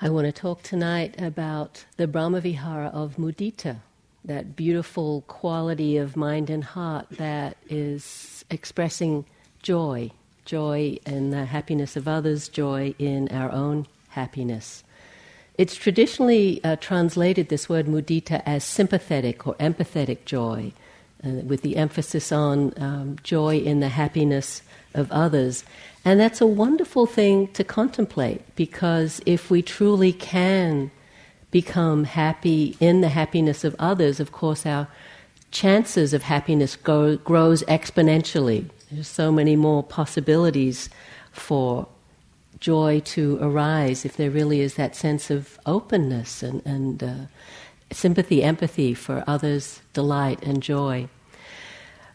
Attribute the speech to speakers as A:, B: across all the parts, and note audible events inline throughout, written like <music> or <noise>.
A: I want to talk tonight about the Brahmavihara of mudita, that beautiful quality of mind and heart that is expressing joy, joy in the happiness of others, joy in our own happiness. It's traditionally uh, translated this word mudita as sympathetic or empathetic joy, uh, with the emphasis on um, joy in the happiness of others. And that's a wonderful thing to contemplate because if we truly can become happy in the happiness of others, of course, our chances of happiness go, grows exponentially. There's so many more possibilities for joy to arise if there really is that sense of openness and, and uh, sympathy, empathy for others' delight and joy.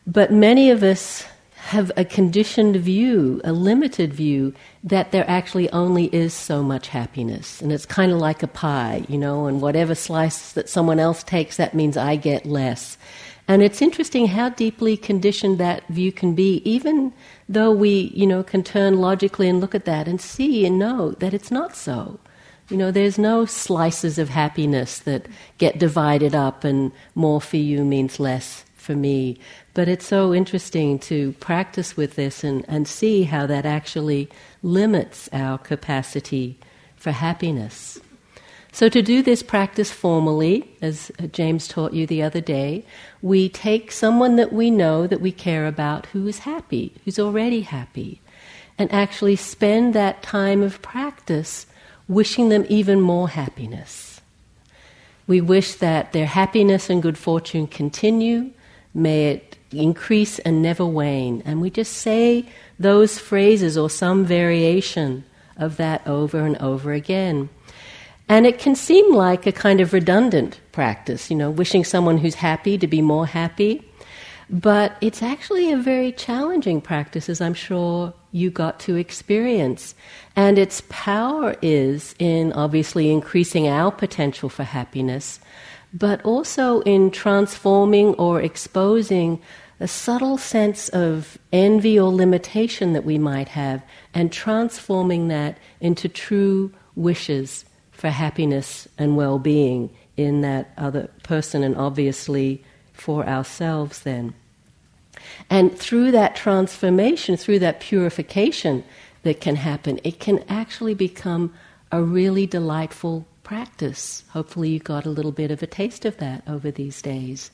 A: But many of us have a conditioned view, a limited view, that there actually only is so much happiness. And it's kind of like a pie, you know, and whatever slice that someone else takes, that means I get less. And it's interesting how deeply conditioned that view can be, even though we, you know, can turn logically and look at that and see and know that it's not so. You know, there's no slices of happiness that get divided up and more for you means less for me. But it's so interesting to practice with this and, and see how that actually limits our capacity for happiness. So, to do this practice formally, as James taught you the other day, we take someone that we know that we care about who is happy, who's already happy, and actually spend that time of practice wishing them even more happiness. We wish that their happiness and good fortune continue. May it increase and never wane. And we just say those phrases or some variation of that over and over again. And it can seem like a kind of redundant practice, you know, wishing someone who's happy to be more happy. But it's actually a very challenging practice, as I'm sure you got to experience. And its power is in obviously increasing our potential for happiness, but also in transforming or exposing a subtle sense of envy or limitation that we might have, and transforming that into true wishes for happiness and well being in that other person, and obviously for ourselves then. And through that transformation, through that purification that can happen, it can actually become a really delightful practice. Hopefully, you got a little bit of a taste of that over these days.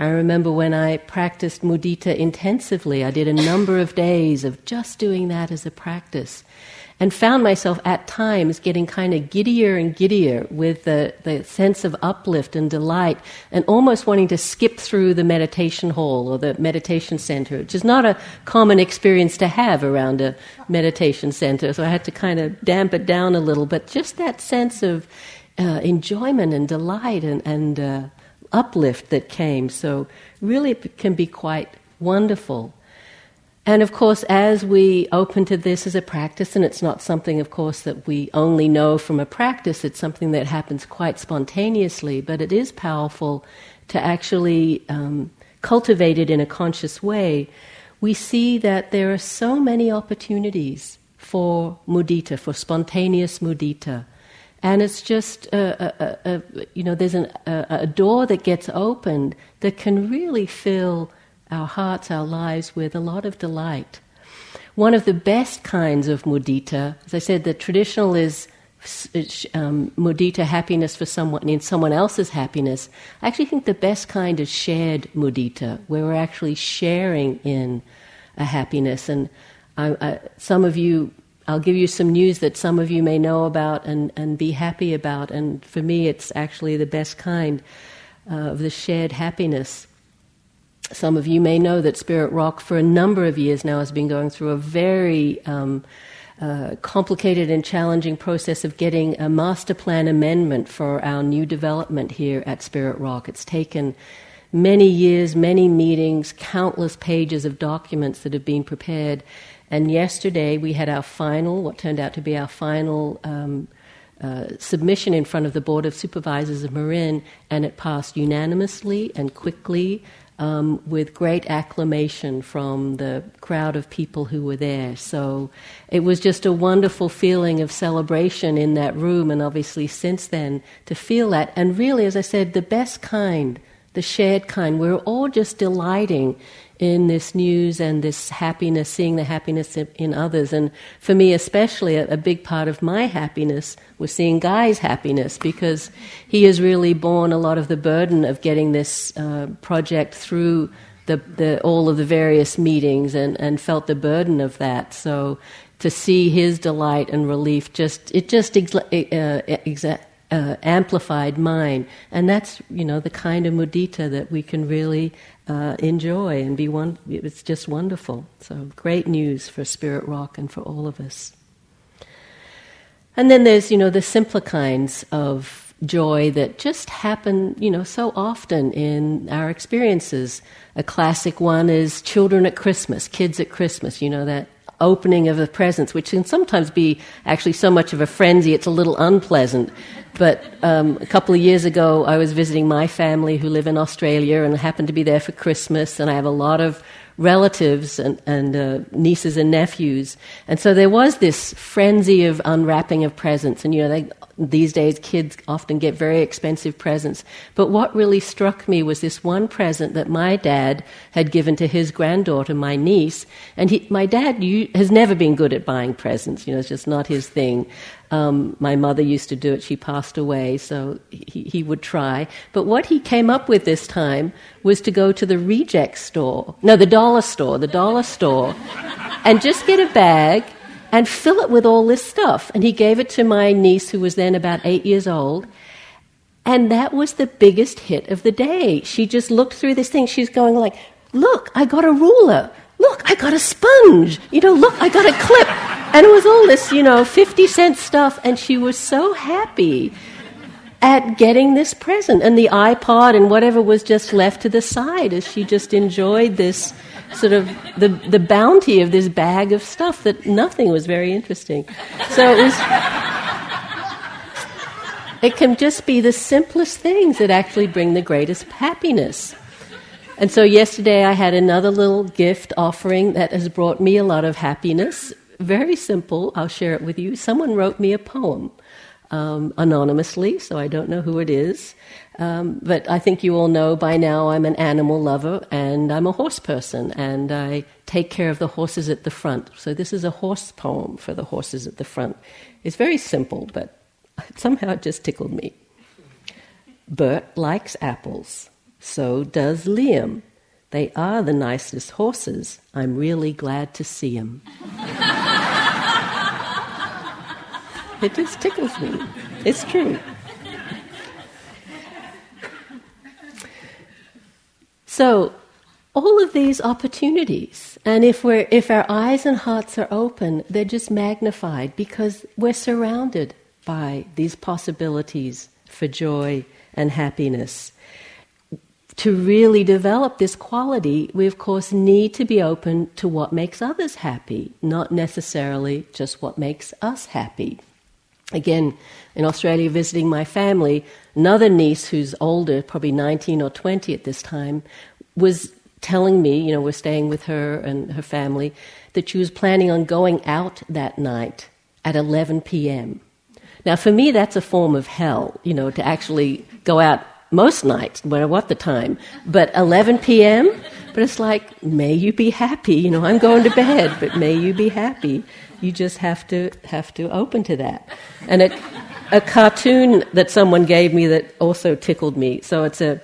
A: I remember when I practiced mudita intensively, I did a number of days of just doing that as a practice and found myself at times getting kind of giddier and giddier with the, the sense of uplift and delight and almost wanting to skip through the meditation hall or the meditation center, which is not a common experience to have around a meditation center. So I had to kind of damp it down a little, but just that sense of uh, enjoyment and delight and, and uh, uplift that came. So, really, it can be quite wonderful. And of course, as we open to this as a practice, and it's not something, of course, that we only know from a practice, it's something that happens quite spontaneously, but it is powerful to actually um, cultivate it in a conscious way. We see that there are so many opportunities for mudita, for spontaneous mudita and it's just a, a, a, you know there's an, uh, uh, a, door that gets opened that can really fill our hearts, our lives with a lot of delight. One of the best kinds of mudita, as I said, the traditional is um, mudita happiness for someone in someone else's happiness. I actually think the best kind is shared mudita, where we're actually sharing in a happiness. And I, I, some of you I'll give you some news that some of you may know about and, and be happy about. And for me, it's actually the best kind uh, of the shared happiness. Some of you may know that Spirit Rock, for a number of years now, has been going through a very um, uh, complicated and challenging process of getting a master plan amendment for our new development here at Spirit Rock. It's taken many years, many meetings, countless pages of documents that have been prepared and yesterday we had our final, what turned out to be our final um, uh, submission in front of the Board of Supervisors of Marin, and it passed unanimously and quickly. um, with great acclamation from the crowd of people who were there. So it was just a wonderful feeling of celebration in that room, and obviously since then to feel that. And really, as I said, the best kind, the shared kind, we're all just delighting in this news and this happiness, seeing the happiness in, in others. And for me, especially, a, a, big part of my happiness was seeing Guy's happiness because he has really borne a lot of the burden of getting this uh, project through the, the, all of the various meetings and, and felt the burden of that. So to see his delight and relief just it just uh, exa- uh, amplified mine, and that's you know the kind of mudita that we can really uh, enjoy and be one. It's just wonderful. So great news for Spirit Rock and for all of us. And then there's you know the simpler kinds of joy that just happen you know so often in our experiences. A classic one is children at Christmas, kids at Christmas. You know that opening of the presents, which can sometimes be actually so much of a frenzy it's a little unpleasant. But um, a couple of years ago, I was visiting my family who live in Australia and happened to be there for Christmas, and I have a lot of relatives and, and uh, nieces and nephews. And so there was this frenzy of unwrapping of presents. And, you know, they, these days kids often get very expensive presents. But what really struck me was this one present that my dad had given to his granddaughter, my niece. And he, my dad you, has never been good at buying presents. You know, it's just not his thing. Um, my mother used to do it. She passed away, so he, he, would try. But what he came up with this time was to go to the reject store, no, the dollar store, the dollar store, <laughs> and just get a bag and fill it with all this stuff. And he gave it to my niece, who was then about eight years old. And that was the biggest hit of the day. She just looked through this thing. She's going like, "Look, I got a ruler. Look, I got a sponge. You know, look, I got a clip." And it was all this, you know, 50 cent stuff. And she was so happy at getting this present. And the iPod and whatever was just left to the side as she just enjoyed this sort of the, the bounty of this bag of stuff that nothing was very interesting. So it was. It can just be the simplest things that actually bring the greatest happiness. And so yesterday I had another little gift offering that has brought me a lot of happiness very simple. I'll share it with you. Someone wrote me a poem um, anonymously, so I don't know who it is. Um, but I think you all know by now I'm an animal lover and I'm a horse person and I take care of the horses at the front. So this is a horse poem for the horses at the front. It's very simple, but somehow it just tickled me. Bert likes apples. So does Liam. They are the nicest horses. I'm really glad to see them. <laughs> it just tickles me. It's true. So, all of these opportunities, and if, we're, if our eyes and hearts are open, they're just magnified because we're surrounded by these possibilities for joy and happiness to really develop this quality, we of course need to be open to what makes others happy, not necessarily just what makes us happy. Again, in Australia, visiting my family, another niece who's older, probably 19 or 20 at this time, was telling me, you know, we're staying with her and her family, that she was planning on going out that night at 11 p.m. Now, for me, that's a form of hell, you know, to actually go out most nights, no matter what the time. But 11 p.m., but it's like, may you be happy. You know, I'm going to bed, but may you be happy. You just have to have to open to that. And a, a cartoon that someone gave me that also tickled me. So it's a,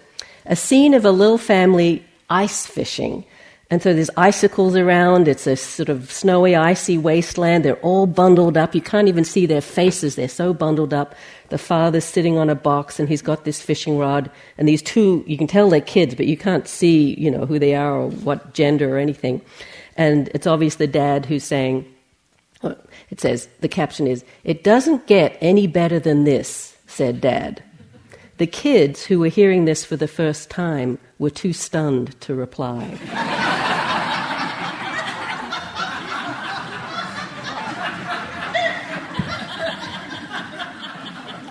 A: a scene of a little family ice fishing. And so there's icicles around. It's a sort of snowy, icy wasteland. They're all bundled up. You can't even see their faces. They're so bundled up. The father's sitting on a box and he's got this fishing rod. And these two, you can tell they're kids, but you can't see, you know, who they are or what gender or anything. And it's obvious the dad who's saying, it says, the caption is, it doesn't get any better than this, said dad. The kids who were hearing this for the first time were too stunned to reply.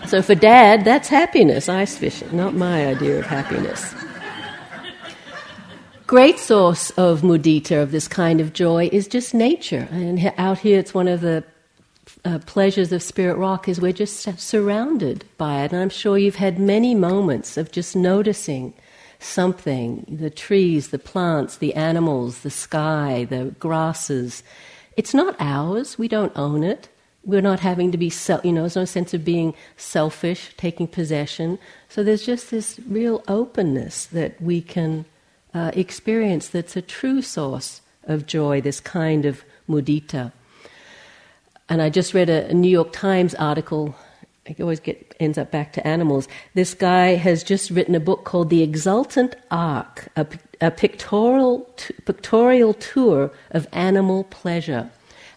A: so for dad, that's happiness, ice fishing, not my idea of happiness. great source of mudita, of this kind of joy, is just nature. And out here, it's one of the uh, pleasures of Spirit Rock is we're just surrounded by it. And I'm sure you've had many moments of just noticing something the trees, the plants, the animals, the sky, the grasses. It's not ours, we don't own it. We're not having to be, you know, there's no sense of being selfish, taking possession. So there's just this real openness that we can uh, experience that's a true source of joy, this kind of mudita. And I just read a, a New York Times article. It always get ends up back to animals. This guy has just written a book called "The Exultant Ark," a, a pictorial t- pictorial tour of animal pleasure.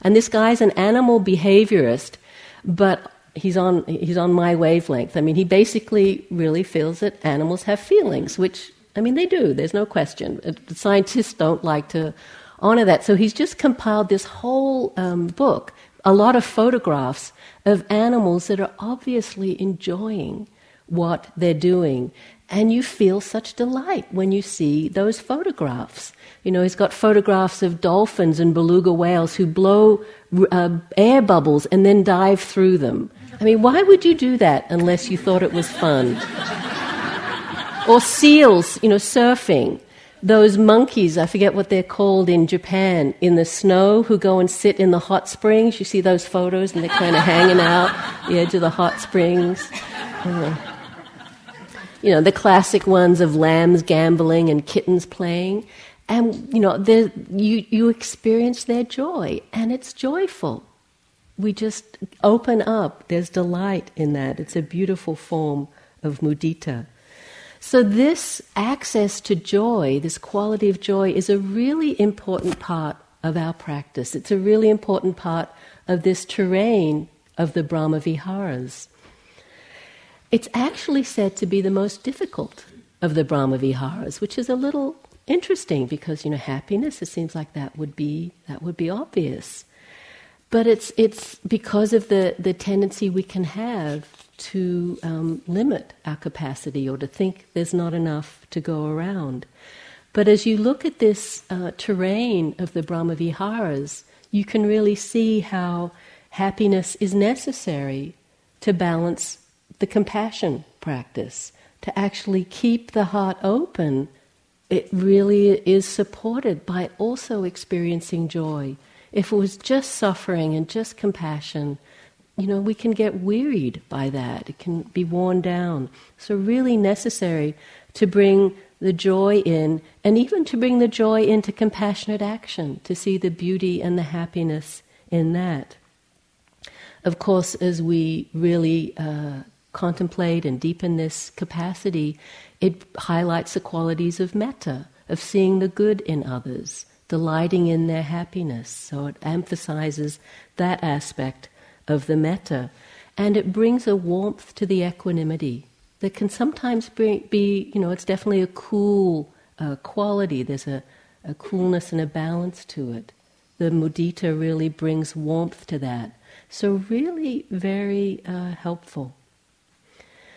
A: And this guy's an animal behaviorist, but he's on he's on my wavelength. I mean, he basically really feels that animals have feelings, which I mean, they do, there's no question. Uh, scientists don't like to honor that. So he's just compiled this whole um, book, a lot of photographs of animals that are obviously enjoying what they're doing. And you feel such delight when you see those photographs. You know, he's got photographs of dolphins and beluga whales who blow uh, air bubbles and then dive through them. I mean, why would you do that unless you thought it was fun? Or seals, you know, surfing. Those monkeys, I forget what they're called in Japan, in the snow who go and sit in the hot springs. You see those photos and they're kind of hanging out the edge of the hot springs. Uh-huh. you know, the classic ones of lambs gambling and kittens playing. And, you know, you, you experience their joy, and it's joyful. We just open up. There's delight in that. It's a beautiful form of mudita. So, this access to joy, this quality of joy, is a really important part of our practice. It's a really important part of this terrain of the Brahma Viharas. It's actually said to be the most difficult of the Brahma Viharas, which is a little interesting because you know happiness. It seems like that would be that would be obvious, but it's it's because of the the tendency we can have to um, limit our capacity or to think there's not enough to go around. But as you look at this uh, terrain of the Brahmaviharas, you can really see how happiness is necessary to balance the compassion practice, to actually keep the heart open. It really is supported by also experiencing joy. If it was just suffering and just compassion, you know, we can get wearied by that. It can be worn down. So, really necessary to bring the joy in, and even to bring the joy into compassionate action, to see the beauty and the happiness in that. Of course, as we really uh, contemplate and deepen this capacity, it highlights the qualities of metta, of seeing the good in others, delighting in their happiness. So, it emphasizes that aspect of the metta. And it brings a warmth to the equanimity that can sometimes be, you know, it's definitely a cool uh, quality. There's a, a coolness and a balance to it. The mudita really brings warmth to that. So, really, very uh, helpful.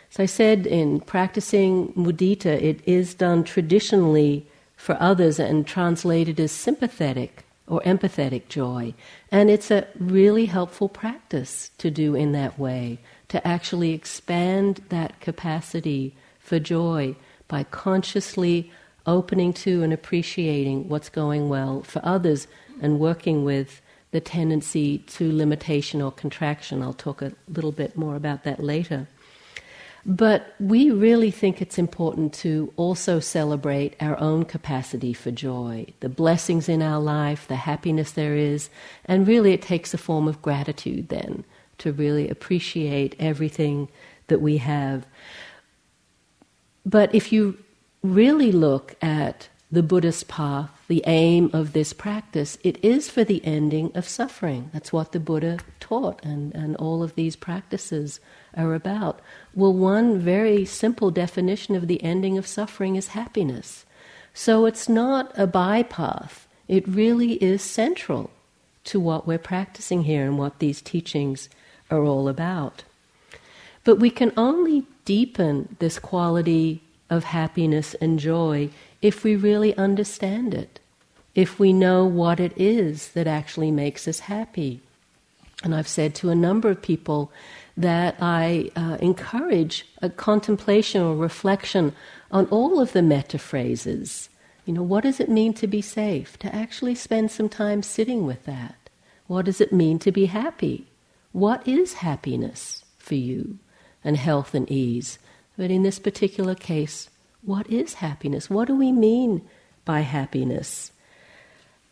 A: So, I said in practicing mudita, it is done traditionally for others and translated as sympathetic or empathetic joy. And it's a really helpful practice to do in that way, to actually expand that capacity for joy by consciously opening to and appreciating what's going well for others and working with the tendency to limitation or contraction. I'll talk a little bit more about that later. But we really think it's important to also celebrate our own capacity for joy, the blessings in our life, the happiness there is, and really it takes a form of gratitude then to really appreciate everything that we have. But if you really look at the Buddhist path, the aim of this practice, it is for the ending of suffering. That's what the Buddha taught, and, and all of these practices are about. Well, one very simple definition of the ending of suffering is happiness. So it's not a bypath, it really is central to what we're practicing here and what these teachings are all about. But we can only deepen this quality of happiness and joy if we really understand it, if we know what it is that actually makes us happy. And I've said to a number of people that I uh, encourage a contemplation or reflection on all of the metta phrases. You know, what does it mean to be safe? To actually spend some time sitting with that. What does it mean to be happy? What is happiness for you? And health and ease. But in this particular case, what is happiness? What do we mean by happiness?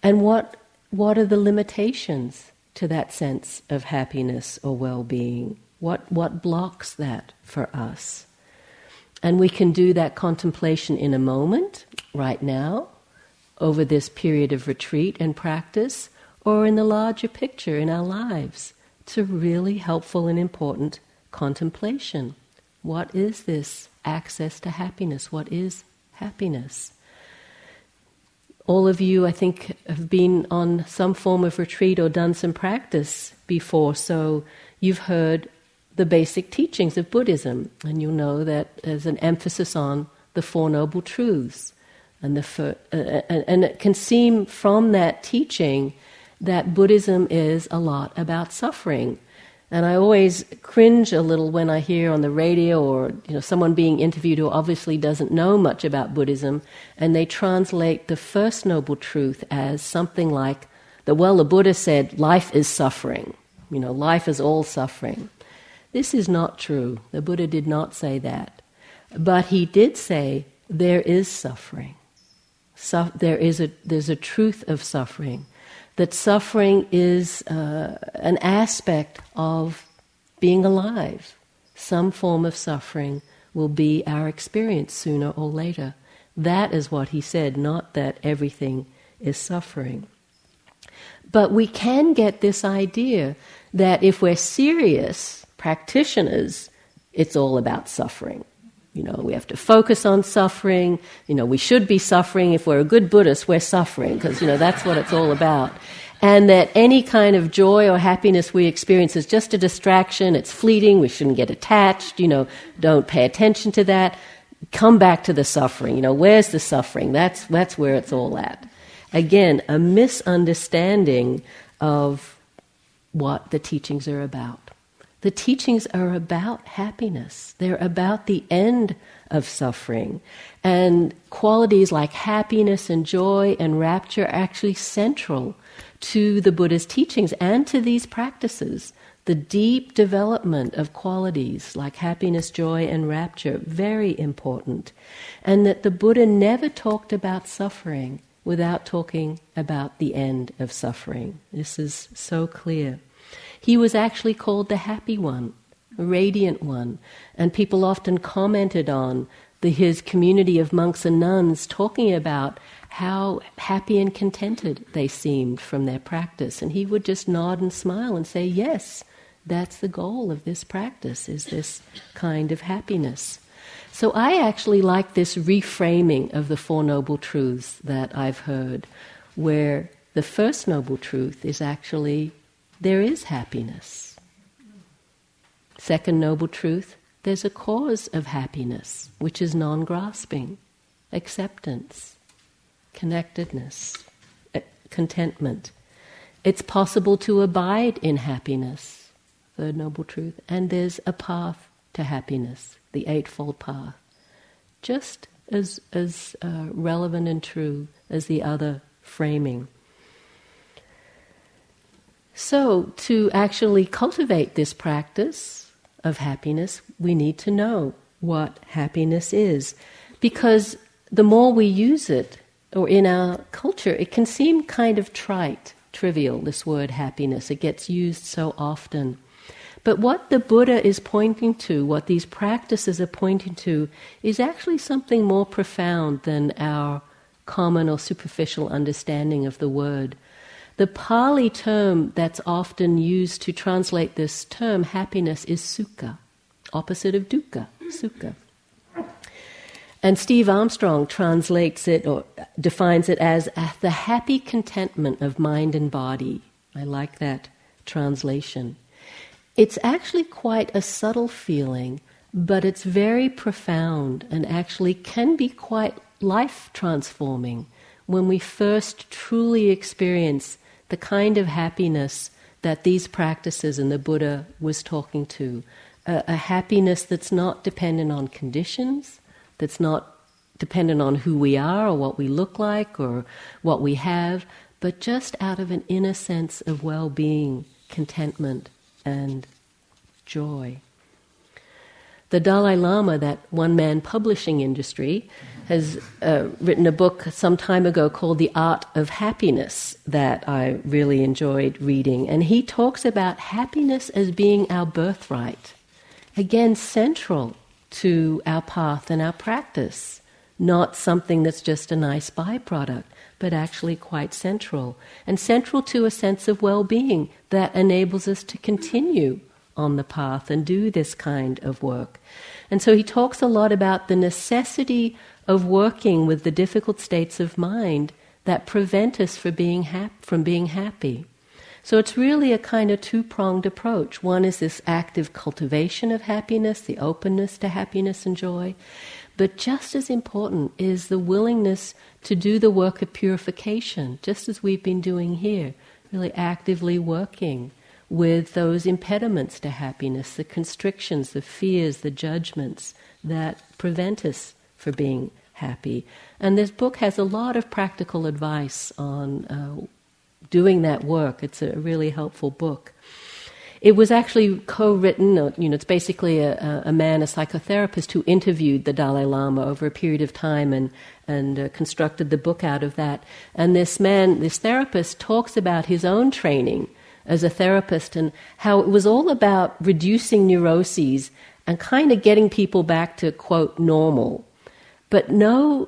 A: And what, what are the limitations to that sense of happiness or well being? What, what blocks that for us? And we can do that contemplation in a moment, right now, over this period of retreat and practice, or in the larger picture in our lives. It's a really helpful and important contemplation. What is this access to happiness? What is happiness? All of you, I think, have been on some form of retreat or done some practice before, so you've heard the basic teachings of Buddhism, and you'll know that there's an emphasis on the Four Noble Truths. And, the fir- uh, uh and it can seem from that teaching that Buddhism is a lot about suffering. And I always cringe a little when I hear on the radio or you know someone being interviewed who obviously doesn't know much about Buddhism, and they translate the first noble truth as something like well, the Buddha said, life is suffering. You know, life is all suffering. This is not true. The Buddha did not say that, but he did say there is suffering. So, there is a there's a truth of suffering that suffering is uh, an aspect of being alive. Some form of suffering will be our experience sooner or later. That is what he said, not that everything is suffering. But we can get this idea that if we're serious practitioners, it's all about suffering. You know, we have to focus on suffering. You know, we should be suffering. If we're a good Buddhist, we're suffering because, you know, that's what it's all about. And that any kind of joy or happiness we experience is just a distraction. It's fleeting. We shouldn't get attached. You know, don't pay attention to that. Come back to the suffering. You know, where's the suffering? That's, that's where it's all at. Again, a misunderstanding of what the teachings are about. The teachings are about happiness, they're about the end of suffering. And qualities like happiness and joy and rapture are actually central to the Buddha's teachings and to these practices. The deep development of qualities like happiness, joy, and rapture, very important. And that the Buddha never talked about suffering without talking about the end of suffering. This is so clear. He was actually called the happy one, a radiant one, and people often commented on the, his community of monks and nuns talking about how happy and contented they seemed from their practice. And he would just nod and smile and say, Yes, that's the goal of this practice, is this kind of happiness. So I actually like this reframing of the Four Noble Truths that I've heard, where the first noble truth is actually there is happiness. Second noble truth, there's a cause of happiness, which is non grasping, acceptance, connectedness, eh, contentment. It's possible to abide in happiness, third noble truth, and there's a path to happiness, the Eightfold Path, just as, as uh, relevant and true as the other framing. So, to actually cultivate this practice of happiness, we need to know what happiness is. Because the more we use it, or in our culture, it can seem kind of trite, trivial, this word happiness. It gets used so often. But what the Buddha is pointing to, what these practices are pointing to, is actually something more profound than our common or superficial understanding of the word. The Pali term that's often used to translate this term, happiness, is sukha, opposite of dukkha, sukha. And Steve Armstrong translates it or defines it as the happy contentment of mind and body. I like that translation. It's actually quite a subtle feeling but it's very profound and actually can be quite life transforming when we first truly experience the kind of happiness that these practices and the Buddha was talking to. A, a, happiness that's not dependent on conditions, that's not dependent on who we are or what we look like or what we have, but just out of an inner sense of well being, contentment, and joy. The Dalai Lama, that one man publishing industry, has uh, written a book some time ago called The Art of Happiness that I really enjoyed reading. And he talks about happiness as being our birthright. Again, central to our path and our practice, not something that's just a nice byproduct, but actually quite central. And central to a sense of well being that enables us to continue on the path and do this kind of work. And so he talks a lot about the necessity of working with the difficult states of mind that prevent us from being, hap- from being happy. So it's really a kind of two pronged approach. One is this active cultivation of happiness, the openness to happiness and joy. But just as important is the willingness to do the work of purification, just as we've been doing here, really actively working with those impediments to happiness, the constrictions, the fears, the judgments that prevent us from being happy. And this book has a lot of practical advice on uh, doing that work. It's a really helpful book. It was actually co-written. Uh, you know, it's basically a, a, man, a psychotherapist, who interviewed the Dalai Lama over a period of time and and uh, constructed the book out of that. And this man, this therapist, talks about his own training as a therapist and how it was all about reducing neuroses and kind of getting people back to quote normal, but no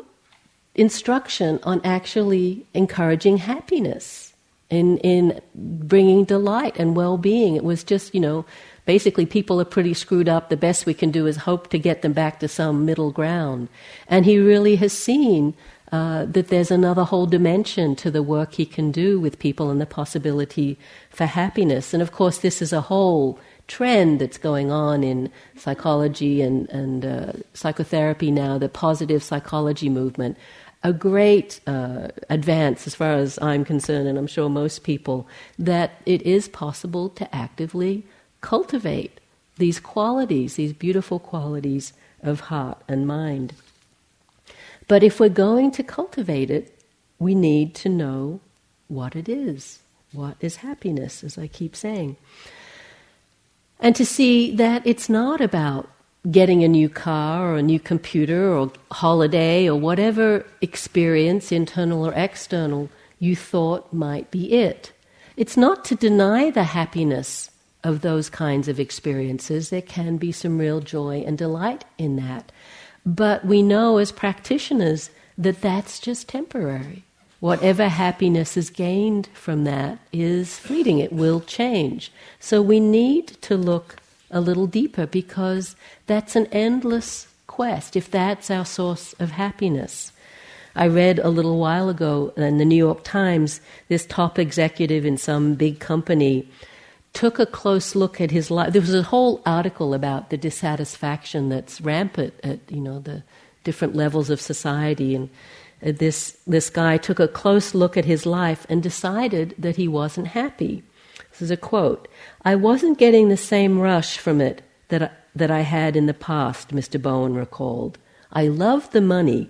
A: instruction on actually encouraging happiness in in bringing delight and well-being. It was just you know basically people are pretty screwed up. The best we can do is hope to get them back to some middle ground. And he really has seen uh, that there's another whole dimension to the work he can do with people and the possibility for happiness. And of course, this is a whole trend that's going on in psychology and, and uh, psychotherapy now, the positive psychology movement. A great uh, advance, as far as I'm concerned, and I'm sure most people, that it is possible to actively cultivate these qualities, these beautiful qualities of heart and mind. But if we're going to cultivate it, we need to know what it is. What is happiness, as I keep saying? And to see that it's not about getting a new car or a new computer or holiday or whatever experience, internal or external, you thought might be it. It's not to deny the happiness of those kinds of experiences. There can be some real joy and delight in that. But we know as practitioners that that's just temporary. Whatever happiness is gained from that is fleeting, it will change. So we need to look a little deeper because that's an endless quest, if that's our source of happiness. I read a little while ago in the New York Times this top executive in some big company took a close look at his life. There was a whole article about the dissatisfaction that's rampant at you know the different levels of society, and uh, this this guy took a close look at his life and decided that he wasn't happy. This is a quote: "I wasn't getting the same rush from it that I, that I had in the past." Mr. Bowen recalled. "I loved the money,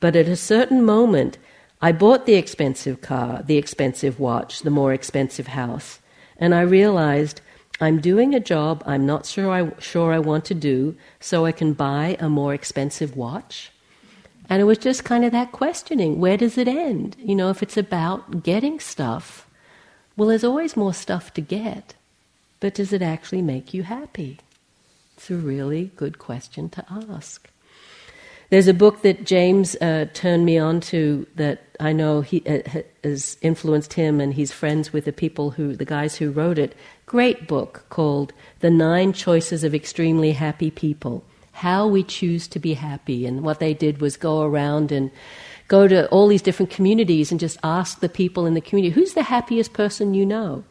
A: but at a certain moment." I bought the expensive car, the expensive watch, the more expensive house. And I realized I'm doing a job I'm not sure I, sure I want to do, so I can buy a more expensive watch. And it was just kind of that questioning where does it end? You know, if it's about getting stuff, well, there's always more stuff to get, but does it actually make you happy? It's a really good question to ask. There's a book that James uh, turned me on to that I know he uh, has influenced him, and he's friends with the people who, the guys who wrote it. Great book called "The Nine Choices of Extremely Happy People: How We Choose to Be Happy." And what they did was go around and go to all these different communities and just ask the people in the community, "Who's the happiest person you know?"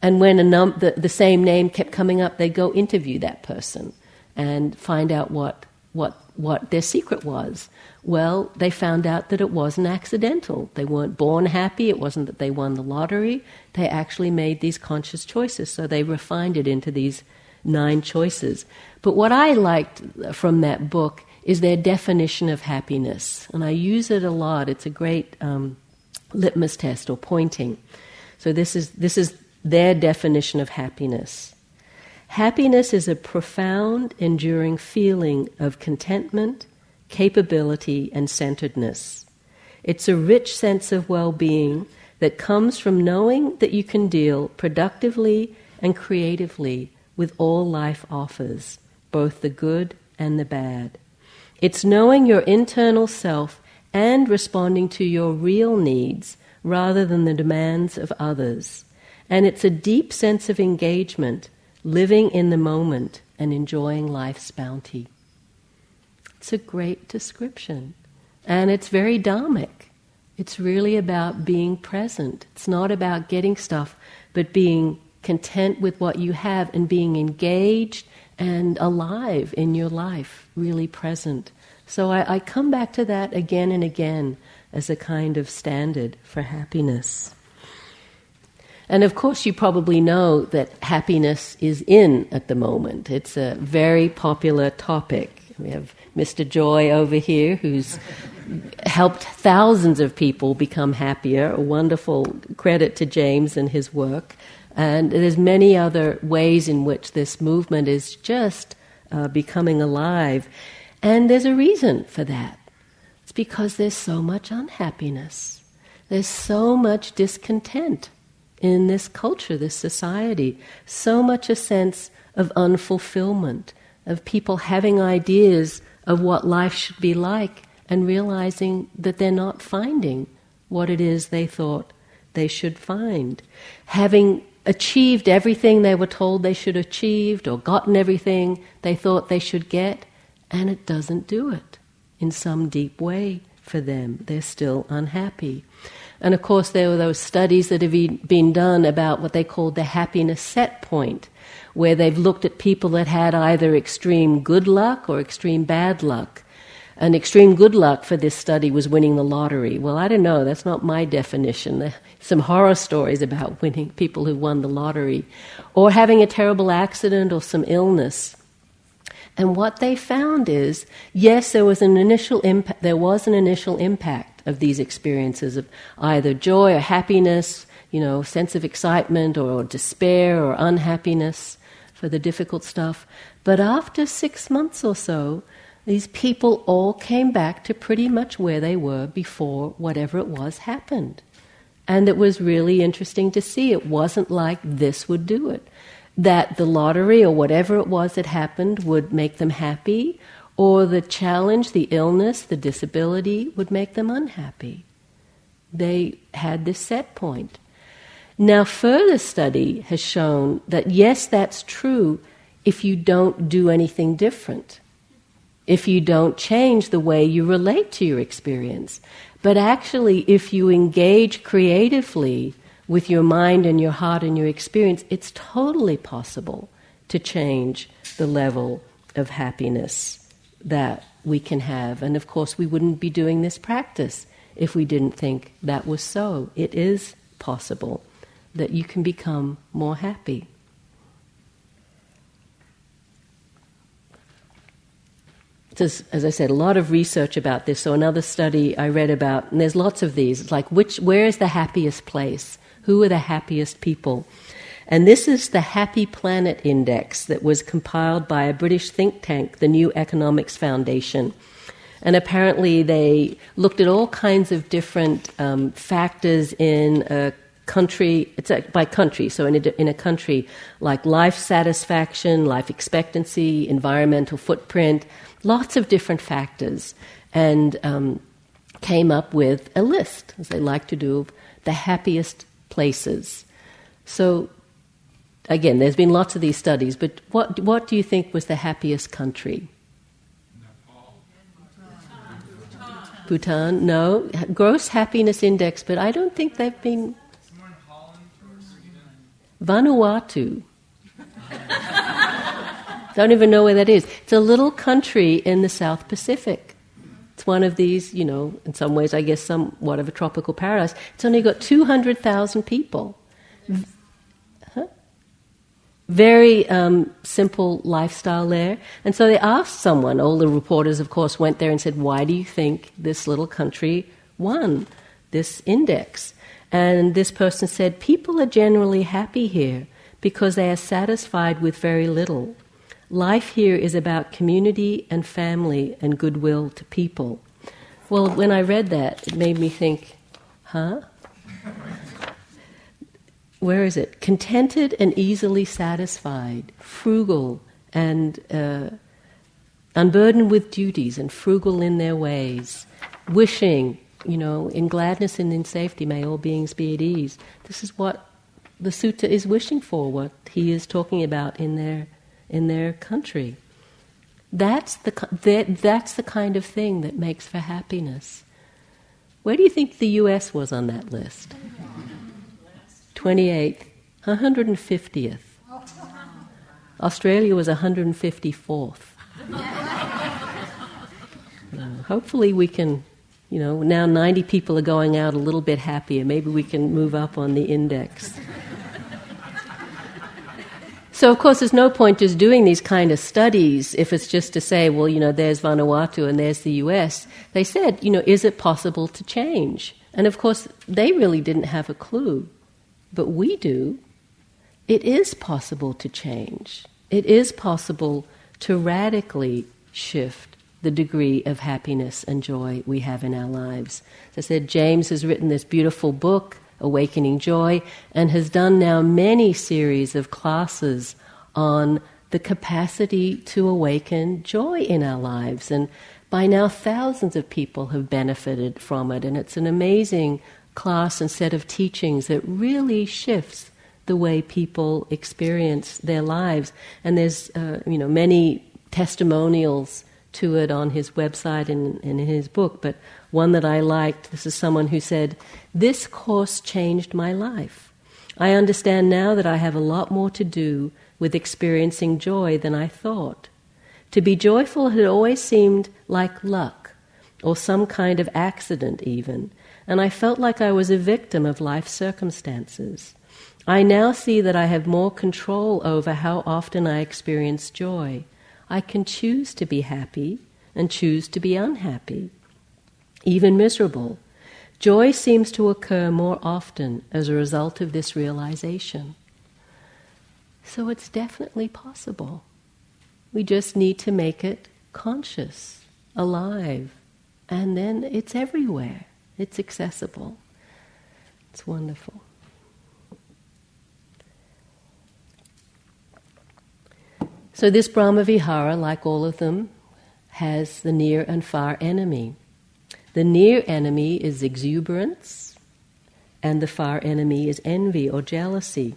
A: And when num- the, the same name kept coming up, they'd go interview that person and find out what, what, what their secret was. Well, they found out that it wasn't accidental. They weren't born happy. It wasn't that they won the lottery. They actually made these conscious choices. So they refined it into these nine choices. But what I liked from that book is their definition of happiness. And I use it a lot. It's a great um, litmus test or pointing. So this is, this is their definition of happiness. Happiness is a profound, enduring feeling of contentment, capability, and centeredness. It's a rich sense of well being that comes from knowing that you can deal productively and creatively with all life offers, both the good and the bad. It's knowing your internal self and responding to your real needs rather than the demands of others. And it's a deep sense of engagement, living in the moment and enjoying life's bounty. It's a great description. And it's very Dharmic. It's really about being present. It's not about getting stuff, but being content with what you have and being engaged and alive in your life, really present. So I, I come back to that again and again as a kind of standard for happiness. And of course, you probably know that happiness is in at the moment. It's a very popular topic. We have Mr. Joy over here who's helped thousands of people become happier. A wonderful credit to James and his work. And there's many other ways in which this movement is just uh, becoming alive. And there's a reason for that. It's because there's so much unhappiness. There's so much discontent in this culture, this society. So much a sense of unfulfillment, of people having ideas of what life should be like and realizing that they're not finding what it is they thought they should find. Having achieved everything they were told they should achieved or gotten everything they thought they should get, and it doesn't do it in some deep way for them. They're still unhappy. And of course, there were those studies that have been done about what they called the happiness set point, where they've looked at people that had either extreme good luck or extreme bad luck. And extreme good luck for this study was winning the lottery. Well, I don't know, that's not my definition some horror stories about <laughs> winning people who won the lottery, or having a terrible accident or some illness. And what they found is, yes, there was an initial impact. There was an initial impact of these experiences of either joy or happiness, you know, sense of excitement or despair or unhappiness for the difficult stuff. But after six months or so, these people all came back to pretty much where they were before whatever it was happened. And it was really interesting to see. It wasn't like this would do it. That the lottery or whatever it was that happened would make them happy, or the challenge, the illness, the disability would make them unhappy. They had this set point. Now, further study has shown that yes, that's true if you don't do anything different, if you don't change the way you relate to your experience. But actually, if you engage creatively with your mind and your heart and your experience, it's totally possible to change the level of happiness that we can have. And of course, we wouldn't be doing this practice if we didn't think that was so. It is possible that you can become more happy. there's, as I said, a lot of research about this. So another study I read about, and there's lots of these. It's like which, where is the happiest place? Who are the happiest people? And this is the Happy Planet Index that was compiled by a British think tank, the New Economics Foundation. And apparently, they looked at all kinds of different um, factors in a country, it's a, by country, so in a, in a country like life satisfaction, life expectancy, environmental footprint, lots of different factors, and um, came up with a list, as they like to do, of the happiest places. So, again, there's been lots of these studies, but what, what do you think was the happiest country? Bhutan, no. Gross happiness index, but I don't think they've been. Vanuatu. <laughs> Don't even know where that is. It's a little country in the South Pacific. It's one of these, you know, in some ways, I guess, somewhat of a tropical paradise. It's only got 200,000 people. Very um, simple lifestyle there. And so they asked someone, all the reporters, of course, went there and said, Why do you think this little country won this index? And this person said, People are generally happy here because they are satisfied with very little. Life here is about community and family and goodwill to people. Well, when I read that, it made me think, huh? Where is it? Contented and easily satisfied, frugal and uh, unburdened with duties and frugal in their ways, wishing, you know, in gladness and in safety, may all beings be at ease. This is what the sutta is wishing for, what he is talking about in their, in their country. That's the, that, that's the kind of thing that makes for happiness. Where do you think the US was on that list? 28th, 150th. Australia was 154th. uh, hopefully, we can, you know, now 90 people are going out a little bit happier. Maybe we can move up on the index. So, of course, there's no point just doing these kind of studies if it's just to say, well, you know, there's Vanuatu and there's the US. They said, you know, is it possible to change? And of course, they really didn't have a clue, but we do. It is possible to change. It is possible to radically shift the degree of happiness and joy we have in our lives. As I said, James has written this beautiful book Awakening Joy, and has done now many series of classes on the capacity to awaken joy in our lives. And by now, thousands of people have benefited from it, and it's an amazing class and set of teachings that really shifts the way people experience their lives. And there's, uh, you know, many testimonials to it on his website and, and in his book, but one that I liked. This is someone who said, This course changed my life. I understand now that I have a lot more to do with experiencing joy than I thought. To be joyful had always seemed like luck, or some kind of accident, even, and I felt like I was a victim of life circumstances. I now see that I have more control over how often I experience joy. I can choose to be happy and choose to be unhappy even miserable. Joy seems to occur more often as a result of this realization. So it's definitely possible. We just need to make it conscious, alive, and then it's everywhere. It's accessible. It's wonderful. So, this Brahmavihara, like all of them, has the near and far enemy. The near enemy is exuberance, and the far enemy is envy or jealousy.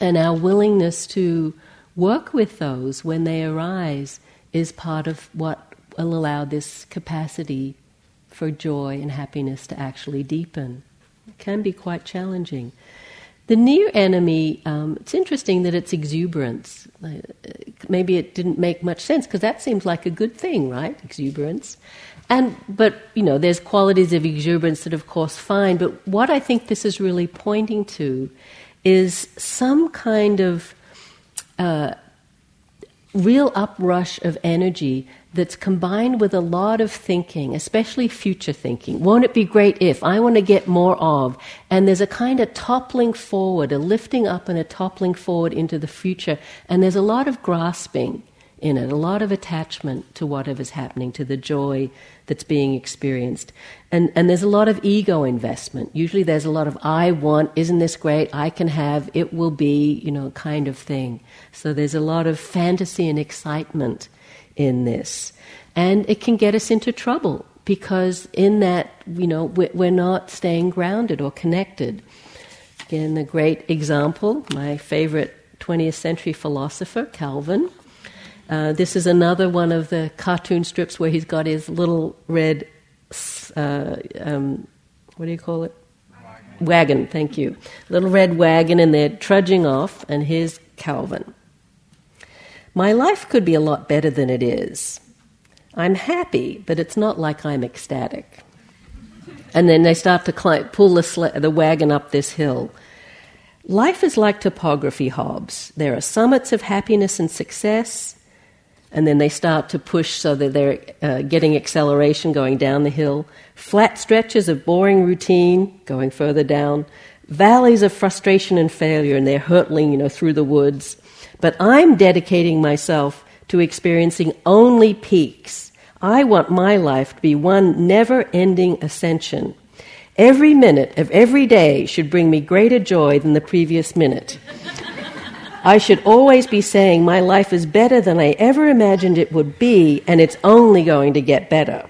A: And our willingness to work with those when they arise is part of what will allow this capacity for joy and happiness to actually deepen. It can be quite challenging. The near enemy, um, it's interesting that it's exuberance. Uh, maybe it didn't make much sense because that seems like a good thing, right? Exuberance. And, but, you know, there's qualities of exuberance that, of course, fine. But what I think this is really pointing to is some kind of uh, real uprush of energy that's combined with a lot of thinking, especially future thinking. Won't it be great if? I want to get more of. And there's a kind of toppling forward, a lifting up and a toppling forward into the future. And there's a lot of grasping in it, a lot of attachment to whatever's happening, to the joy that's being experienced. And, and there's a lot of ego investment. Usually there's a lot of, I want, isn't this great? I can have, it will be, you know, kind of thing. So there's a lot of fantasy and excitement in this. And it can get us into trouble because in that, you know, we're not staying grounded or connected. Again, the great example, my favorite 20th century philosopher, Calvin, uh, this is another one of the cartoon strips where he's got his little red, uh, um, what do you call it? Wagon. wagon. thank you. Little red wagon, and they're trudging off, and here's Calvin. My life could be a lot better than it is. I'm happy, but it's not like I'm ecstatic. And then they start to climb, pull the, sle- the wagon up this hill. Life is like topography, Hobbes. There are summits of happiness and success, and then they start to push so that they're uh, getting acceleration going down the hill. Flat stretches of boring routine going further down. Valleys of frustration and failure, and they're hurtling, you know, through the woods. But I'm dedicating myself to experiencing only peaks. I want my life to be one never ending ascension. Every minute of every day should bring me greater joy than the previous minute. I should always be saying my life is better than I ever imagined it would be, and it's only going to get better.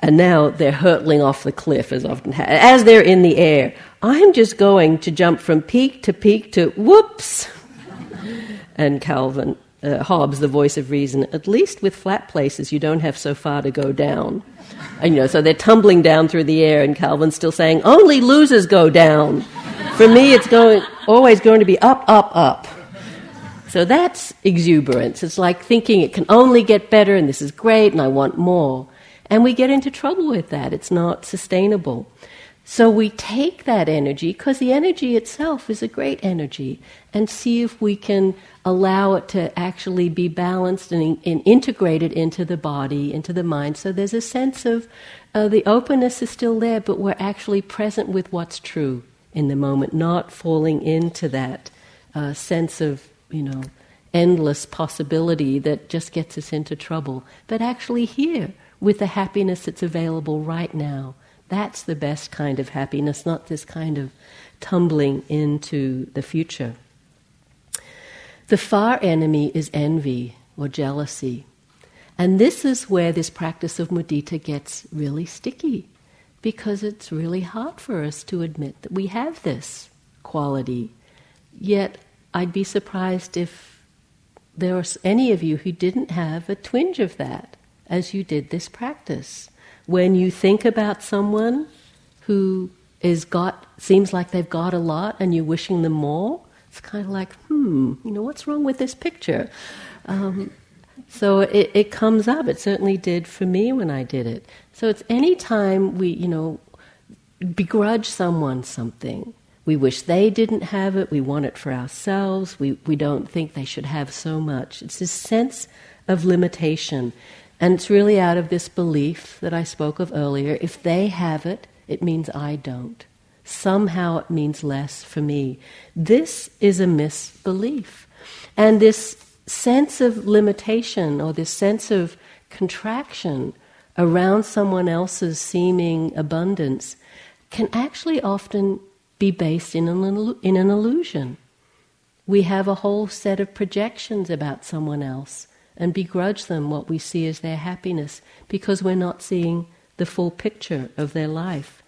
A: And now they're hurtling off the cliff as often ha- as they're in the air. I'm just going to jump from peak to peak to whoops. and Calvin, uh, Hobbes, the voice of reason, at least with flat places, you don't have so far to go down. And, you know, so they're tumbling down through the air, and Calvin's still saying, only losers go down. For me, it's going, always going to be up, up, up. So that's exuberance. It's like thinking it can only get better, and this is great, and I want more. And we get into trouble with that. It's not sustainable. So we take that energy, because the energy itself is a great energy, and see if we can allow it to actually be balanced and, and integrated into the body, into the mind. So there's a sense of uh, the openness is still there, but we're actually present with what's true in the moment, not falling into that uh, sense of, you know, endless possibility that just gets us into trouble, but actually here with the happiness that's available right now that's the best kind of happiness, not this kind of tumbling into the future. The far enemy is envy or jealousy. And this is where this practice of mudita gets really sticky because it's really hard for us to admit that we have this quality. Yet I'd be surprised if there was any of you who didn't have a twinge of that as you did this practice when you think about someone who is got seems like they've got a lot and you're wishing them more, it's kind of like, hmm, you know, what's wrong with this picture? Um, so it, it comes up. It certainly did for me when I did it. So it's any time we, you know, begrudge someone something. We wish they didn't have it. We want it for ourselves. We, we don't think they should have so much. It's this sense of limitation. And it's really out of this belief that I spoke of earlier if they have it, it means I don't. Somehow it means less for me. This is a misbelief. And this sense of limitation or this sense of contraction around someone else's seeming abundance can actually often be based in an, in an illusion. We have a whole set of projections about someone else and begrudge them what we see as their happiness because we're not seeing the full picture of their life.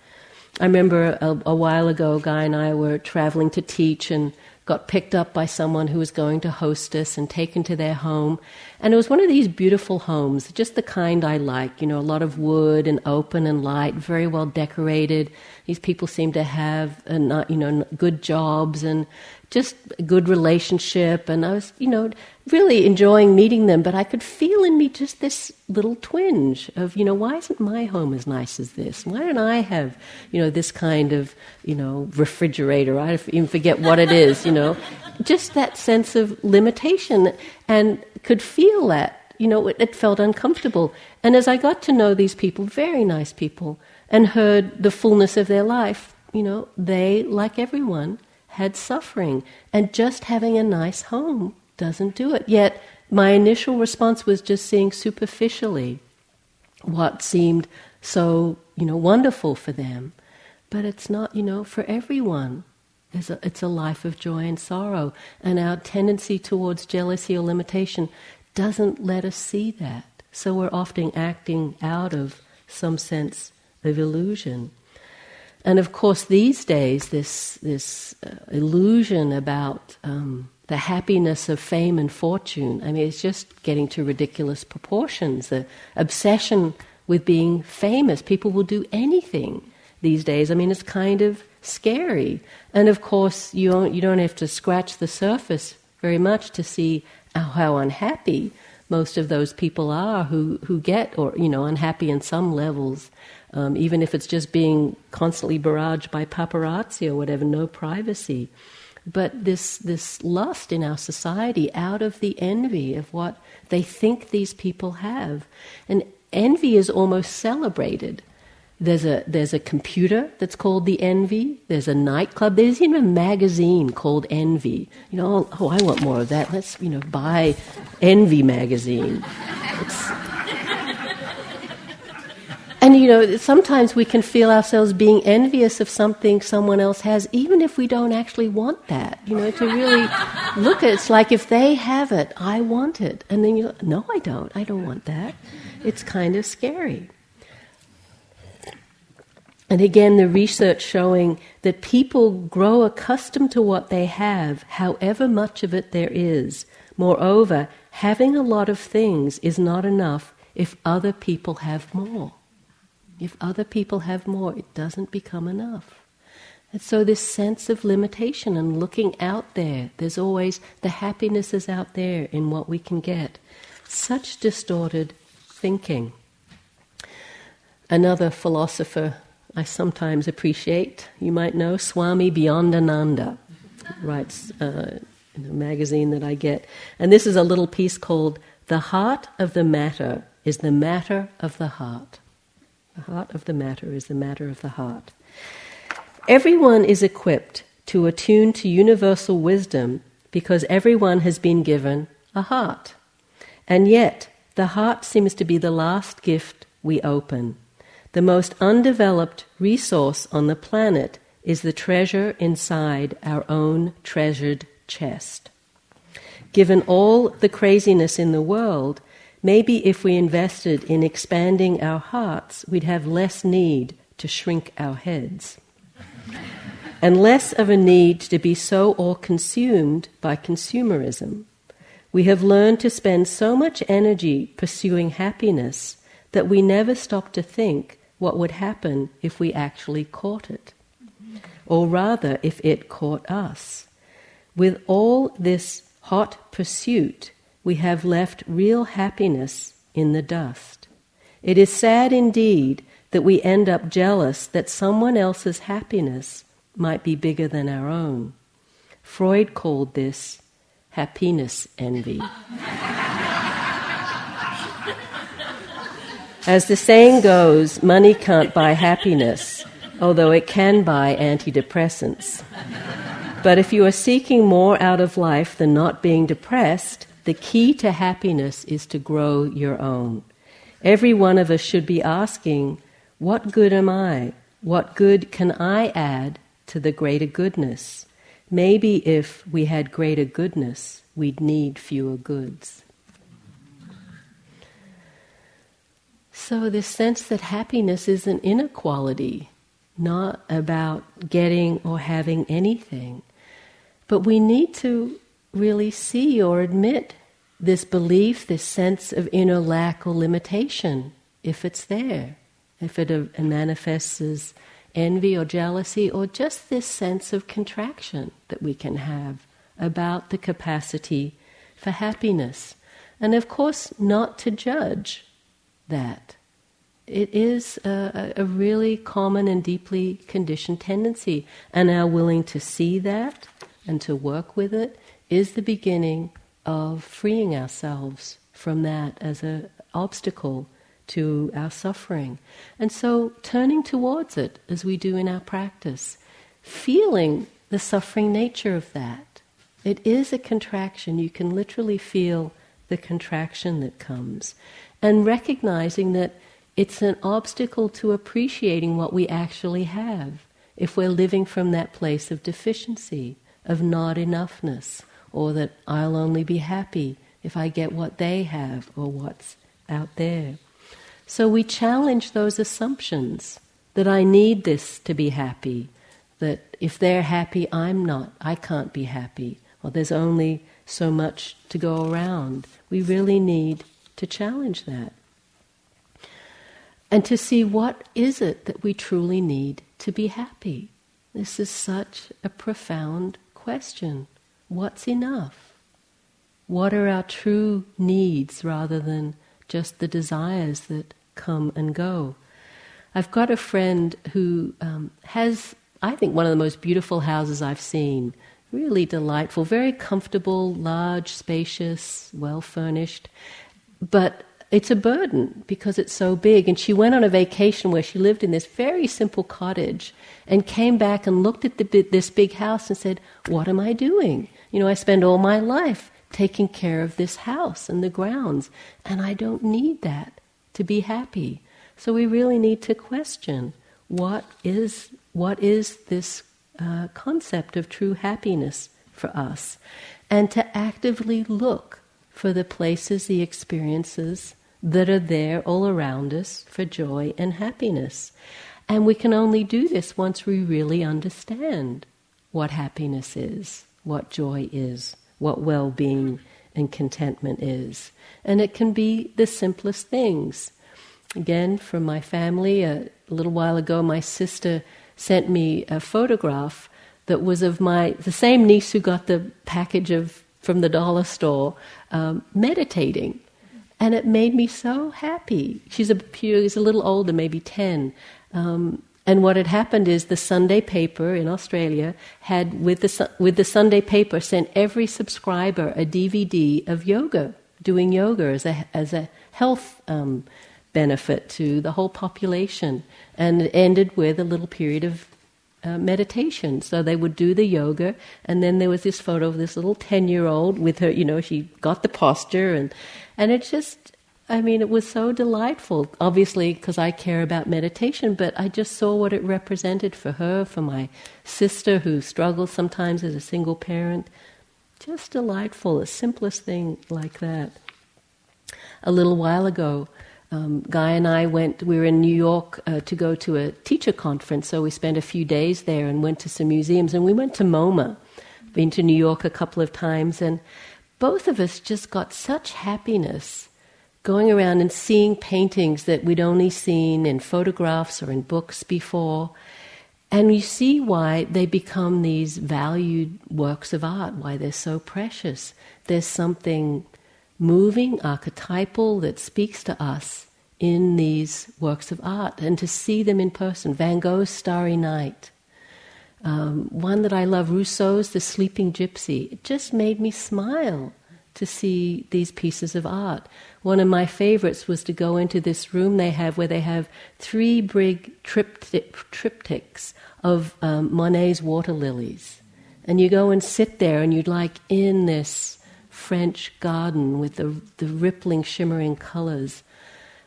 A: I remember a, a, while ago, a guy and I were traveling to teach and got picked up by someone who was going to host us and taken to their home. And it was one of these beautiful homes, just the kind I like, you know, a lot of wood and open and light, very well decorated. These people seem to have, uh, you know, good jobs and just a good relationship. And I was, you know, really enjoying meeting them, but I could feel in me just this little twinge of, you know, why isn't my home as nice as this? Why don't I have, you know, this kind of, you know, refrigerator? I even forget what it is, you know. <laughs> Just that sense of limitation and could feel that, you know, it, it felt uncomfortable. And as I got to know these people, very nice people, and heard the fullness of their life, you know, they, like everyone, had suffering. And just having a nice home doesn't do it. Yet my initial response was just seeing superficially what seemed so, you know, wonderful for them. But it's not, you know, for everyone. It's a, it's a life of joy and sorrow. And our tendency towards jealousy or limitation doesn't let us see that. So we're often acting out of some sense of illusion. And of course, these days, this, this uh, illusion about um, the happiness of fame and fortune. I mean, it's just getting to ridiculous proportions. The obsession with being famous. People will do anything these days. I mean, it's kind of scary. And of course, you don't, you don't have to scratch the surface very much to see how unhappy most of those people are who, who get or you know unhappy in some levels um, even if it's just being constantly barraged by paparazzi or whatever no privacy but this this lust in our society out of the envy of what they think these people have and envy is almost celebrated there's a there's a computer that's called the Envy. There's a nightclub. There's even a magazine called Envy. You know, oh, I want more of that. Let's you know buy Envy magazine. It's, and you know, sometimes we can feel ourselves being envious of something someone else has, even if we don't actually want that. You know, to really look at it, it's like if they have it, I want it, and then you, no, I don't. I don't want that. It's kind of scary. And again, the research showing that people grow accustomed to what they have, however much of it there is. Moreover, having a lot of things is not enough if other people have more. If other people have more, it doesn't become enough. And so, this sense of limitation and looking out there, there's always the happiness is out there in what we can get. Such distorted thinking. Another philosopher I sometimes appreciate. You might know Swami Beyondananda writes uh, in a magazine that I get. And this is a little piece called The Heart of the Matter is the Matter of the Heart. The heart of the matter is the matter of the heart. Everyone is equipped to attune to universal wisdom because everyone has been given a heart. And yet, the heart seems to be the last gift we open. The most undeveloped resource on the planet is the treasure inside our own treasured chest. Given all the craziness in the world, maybe if we invested in expanding our hearts, we'd have less need to shrink our heads. and less of a need to be so all consumed by consumerism. We have learned to spend so much energy pursuing happiness that we never stop to think what would happen if we actually caught it, or rather, if it caught us. With all this hot pursuit, we have left real happiness in the dust. It is sad indeed that we end up jealous that someone else's happiness might be bigger than our own. Freud called this happiness envy. As the saying goes, money can't buy happiness, although it can buy antidepressants. But if you are seeking more out of life than not being depressed, the key to happiness is to grow your own. Every one of us should be asking, What good am I? What good can I add to the greater goodness? Maybe if we had greater goodness, we'd need fewer goods. So, this sense that happiness is an inequality, not about getting or having anything. But we need to really see or admit this belief, this sense of inner lack or limitation, if it's there, if it uh, manifests as envy or jealousy, or just this sense of contraction that we can have about the capacity for happiness. And of course, not to judge that. It is a, a, really common and deeply conditioned tendency, and our willing to see that and to work with it is the beginning of freeing ourselves from that as an obstacle to our suffering. And so turning towards it as we do in our practice, feeling the suffering nature of that. It is a contraction. You can literally feel the contraction that comes and recognizing that it's an obstacle to appreciating what we actually have if we're living from that place of deficiency, of not enoughness, or that I'll only be happy if I get what they have or what's out there. So we challenge those assumptions that I need this to be happy, that if they're happy, I'm not, I can't be happy, or there's only so much to go around. We really need to challenge that. And to see what is it that we truly need to be happy. This is such a profound question. What's enough? What are our true needs rather than just the desires that come and go? I've got a friend who um, has, I think, one of the most beautiful houses I've seen. Really delightful, very comfortable, large, spacious, well furnished. But it's a burden because it's so big. And she went on a vacation where she lived in this very simple cottage and came back and looked at the, this big house and said, What am I doing? You know, I spend all my life taking care of this house and the grounds, and I don't need that to be happy. So we really need to question what is, what is this uh, concept of true happiness for us, and to actively look for the places, the experiences that are there all around us for joy and happiness. And we can only do this once we really understand what happiness is, what joy is, what well being and contentment is. And it can be the simplest things. Again, from my family, a little while ago, my sister sent me a photograph that was of my the same niece who got the package of from the dollar store um, meditating and it made me so happy. She's a, she's a little older, maybe 10. Um, and what had happened is the Sunday paper in Australia had, with the, with the Sunday paper, sent every subscriber a DVD of yoga, doing yoga as a, as a health um, benefit to the whole population. And it ended with a little period of uh, meditation. So they would do the yoga, and then there was this photo of this little 10 year old with her, you know, she got the posture, and, and it just, I mean, it was so delightful. Obviously, because I care about meditation, but I just saw what it represented for her, for my sister who struggles sometimes as a single parent. Just delightful, the simplest thing like that. A little while ago, um, Guy and I went, we were in New York uh, to go to a teacher conference, so we spent a few days there and went to some museums. And we went to MoMA, been to New York a couple of times, and both of us just got such happiness going around and seeing paintings that we'd only seen in photographs or in books before. And you see why they become these valued works of art, why they're so precious. There's something moving, archetypal, that speaks to us in these works of art and to see them in person. Van Gogh's Starry Night. Um, one that I love, Rousseau's The Sleeping Gypsy. It just made me smile to see these pieces of art. One of my favorites was to go into this room they have where they have three big triptych, triptychs of um, Monet's water lilies. And you go and sit there and you'd like in this French garden with the, the rippling, shimmering colors.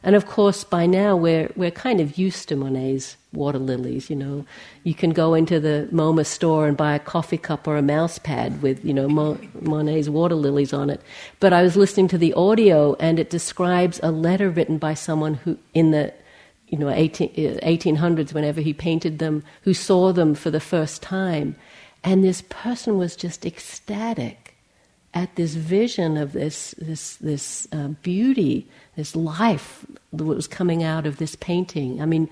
A: And of course, by now we're, we're kind of used to Monet's water lilies, you know. You can go into the MoMA store and buy a coffee cup or a mouse pad with, you know, Mo- Monet's water lilies on it. But I was listening to the audio and it describes a letter written by someone who, in the, you know, 18, 1800s, whenever he painted them, who saw them for the first time. And this person was just ecstatic at this vision of this this this uh, beauty, this life that was coming out of this painting. I mean,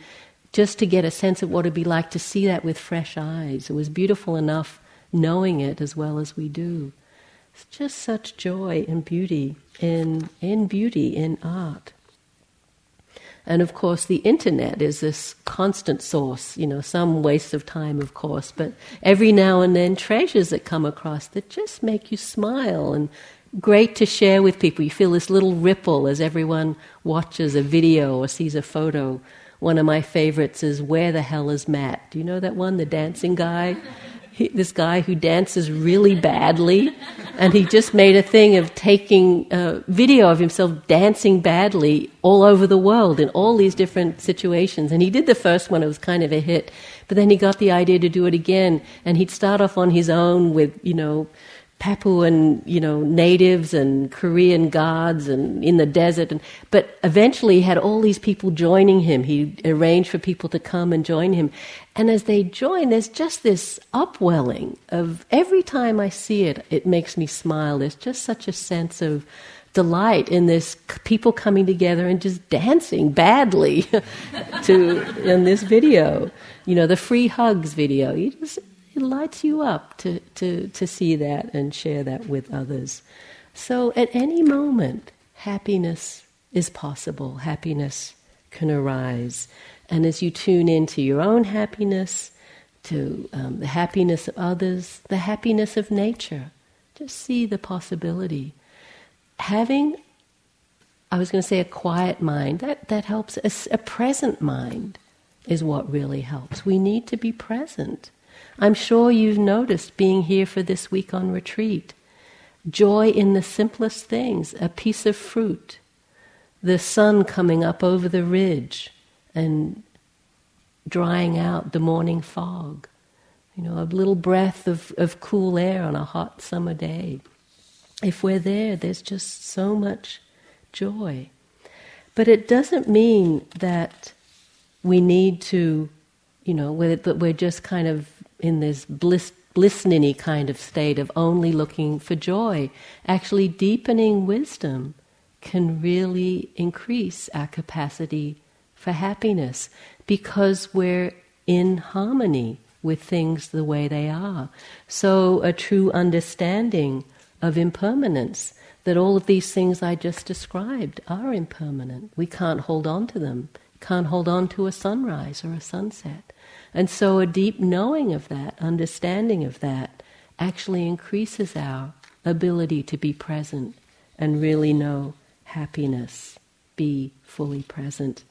A: just to get a sense of what it'd be like to see that with fresh eyes. It was beautiful enough knowing it as well as we do. It's just such joy and beauty in in beauty in art. And of course, the internet is this constant source, you know, some waste of time, of course, but every now and then treasures that come across that just make you smile and great to share with people. You feel this little ripple as everyone watches a video or sees a photo. One of my favorites is Where the Hell is Matt? Do you know that one, the dancing guy? he, this guy who dances really badly, and he just made a thing of taking a video of himself dancing badly all over the world in all these different situations. And he did the first one; it was kind of a hit, but then he got the idea to do it again, and he'd start off on his own with you know Papuan, you know, natives and Korean guards and in the desert. And, but eventually he had all these people joining him. He arranged for people to come and join him. And as they join, there's just this upwelling of every time I see it, it makes me smile. There's just such a sense of delight in this people coming together and just dancing badly <laughs> to in this video. You know, the free hugs video. You just it lights you up to, to, to see that and share that with others. So at any moment, happiness is possible, happiness can arise. And as you tune into your own happiness, to um, the happiness of others, the happiness of nature, just see the possibility. Having, I was going to say a quiet mind, that, that helps. A, a present mind is what really helps. We need to be present. I'm sure you've noticed being here for this week on retreat. Joy in the simplest things, a piece of fruit, the sun coming up over the ridge and drying out the morning fog, you know, a little breath of, of cool air on a hot summer day. If we're there, there's just so much joy. But it doesn't mean that we need to, you know, that we're just kind of in this bliss, blissniny kind of state of only looking for joy. Actually, deepening wisdom can really increase our capacity for happiness because we're in harmony with things the way they are. So, a true understanding of impermanence that all of these things I just described are impermanent. We can't hold on to them, can't hold on to a sunrise or a sunset. And so, a deep knowing of that, understanding of that, actually increases our ability to be present and really know happiness, be fully present.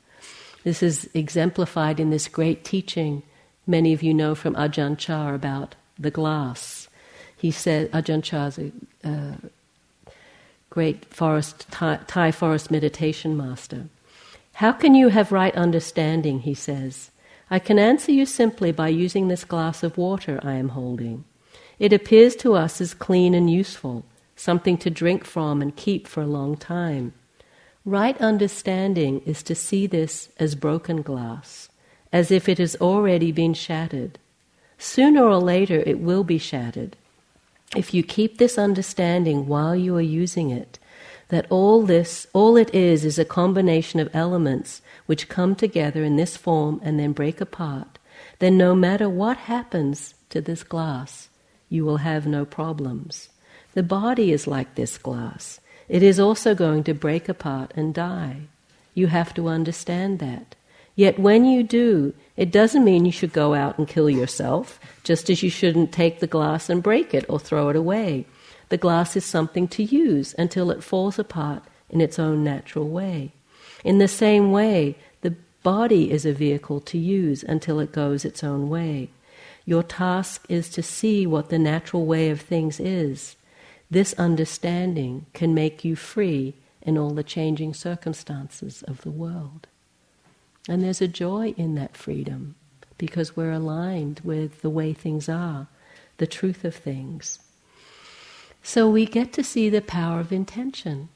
A: This is exemplified in this great teaching many of you know from Ajahn Chah about the glass. He said, Ajahn Chah is a uh, great forest, Thai, Thai forest meditation master. How can you have right understanding, he says? I can answer you simply by using this glass of water I am holding. It appears to us as clean and useful, something to drink from and keep for a long time. Right understanding is to see this as broken glass, as if it has already been shattered. Sooner or later it will be shattered. If you keep this understanding while you are using it, that all this, all it is, is a combination of elements which come together in this form and then break apart, then no matter what happens to this glass, you will have no problems. The body is like this glass. It is also going to break apart and die. You have to understand that. Yet when you do, it doesn't mean you should go out and kill yourself, just as you shouldn't take the glass and break it or throw it away. The glass is something to use until it falls apart in its own natural way. In the same way, the body is a vehicle to use until it goes its own way. Your task is to see what the natural way of things is this understanding can make you free in all the changing circumstances of the world. And there's a joy in that freedom because we're aligned with the way things are, the truth of things. So we get to see the power of intention,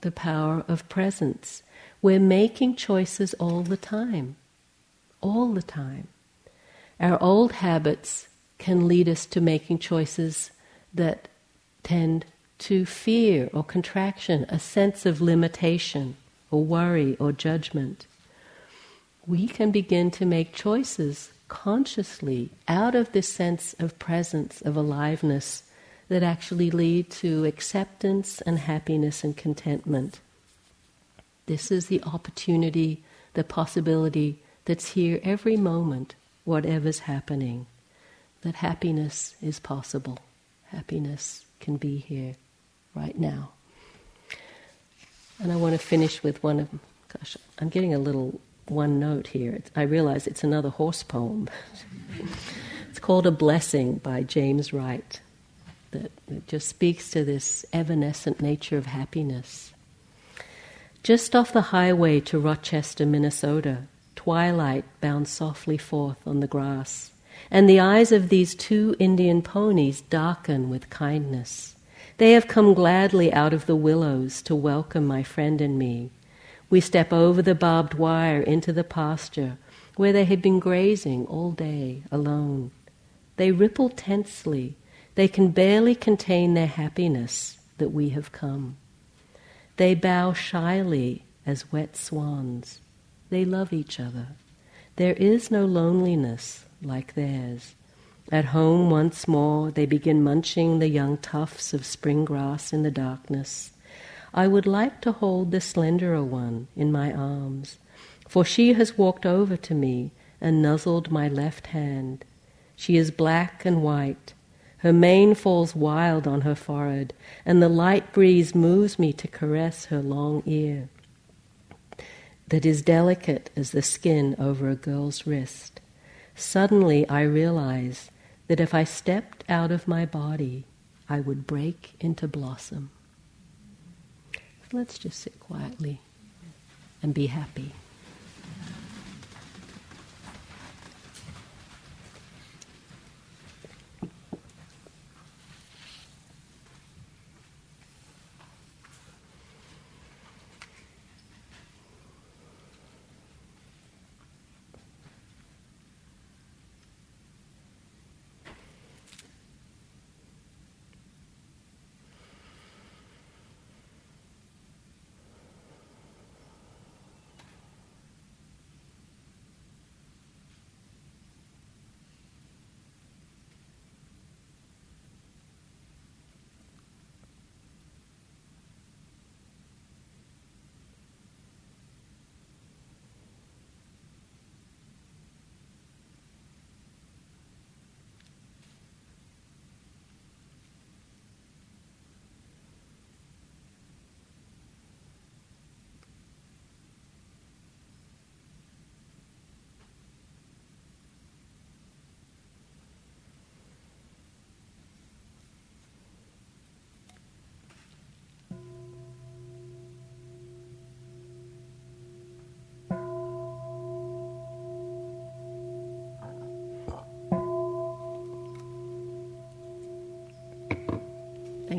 A: the power of presence. We're making choices all the time, all the time. Our old habits can lead us to making choices that tend to fear or contraction, a sense of limitation or worry or judgment. We can begin to make choices consciously out of this sense of presence, of aliveness, that actually lead to acceptance and happiness and contentment. This is the opportunity, the possibility that's here every moment, whatever's happening, that happiness is possible. Happiness can be here right now. And I want to finish with one of, gosh, I'm getting a little one note here. I realize it's another horse poem. <laughs> it's called A Blessing by James Wright, that just speaks to this evanescent nature of happiness. Just off the highway to Rochester, Minnesota, twilight bound softly forth on the grass, and the eyes of these two Indian ponies darken with kindness. They have come gladly out of the willows to welcome my friend and me. We step over the barbed wire into the pasture where they had been grazing all day alone. They ripple tensely. They can barely contain their happiness that we have come. They bow shyly as wet swans. They love each other. There is no loneliness like theirs. At home once more, they begin munching the young tufts of spring grass in the darkness. I would like to hold the slenderer one in my arms, for she has walked over to me and nuzzled my left hand. She is black and white. Her mane falls wild on her forehead, and the light breeze moves me to caress her long ear that is delicate as the skin over a girl's wrist. Suddenly I realize that if I stepped out of my body, I would break into blossom. Let's just sit quietly and be happy.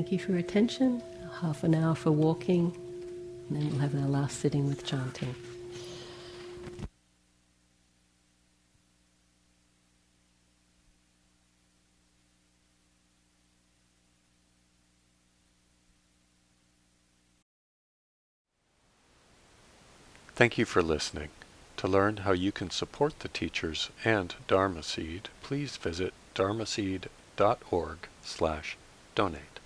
A: Thank you for your attention. Half an hour for walking, and then we'll have our last sitting with chanting.
B: Thank you for listening. To learn how you can support the teachers and Dharma Seed, please visit dharmaseed.org slash donate.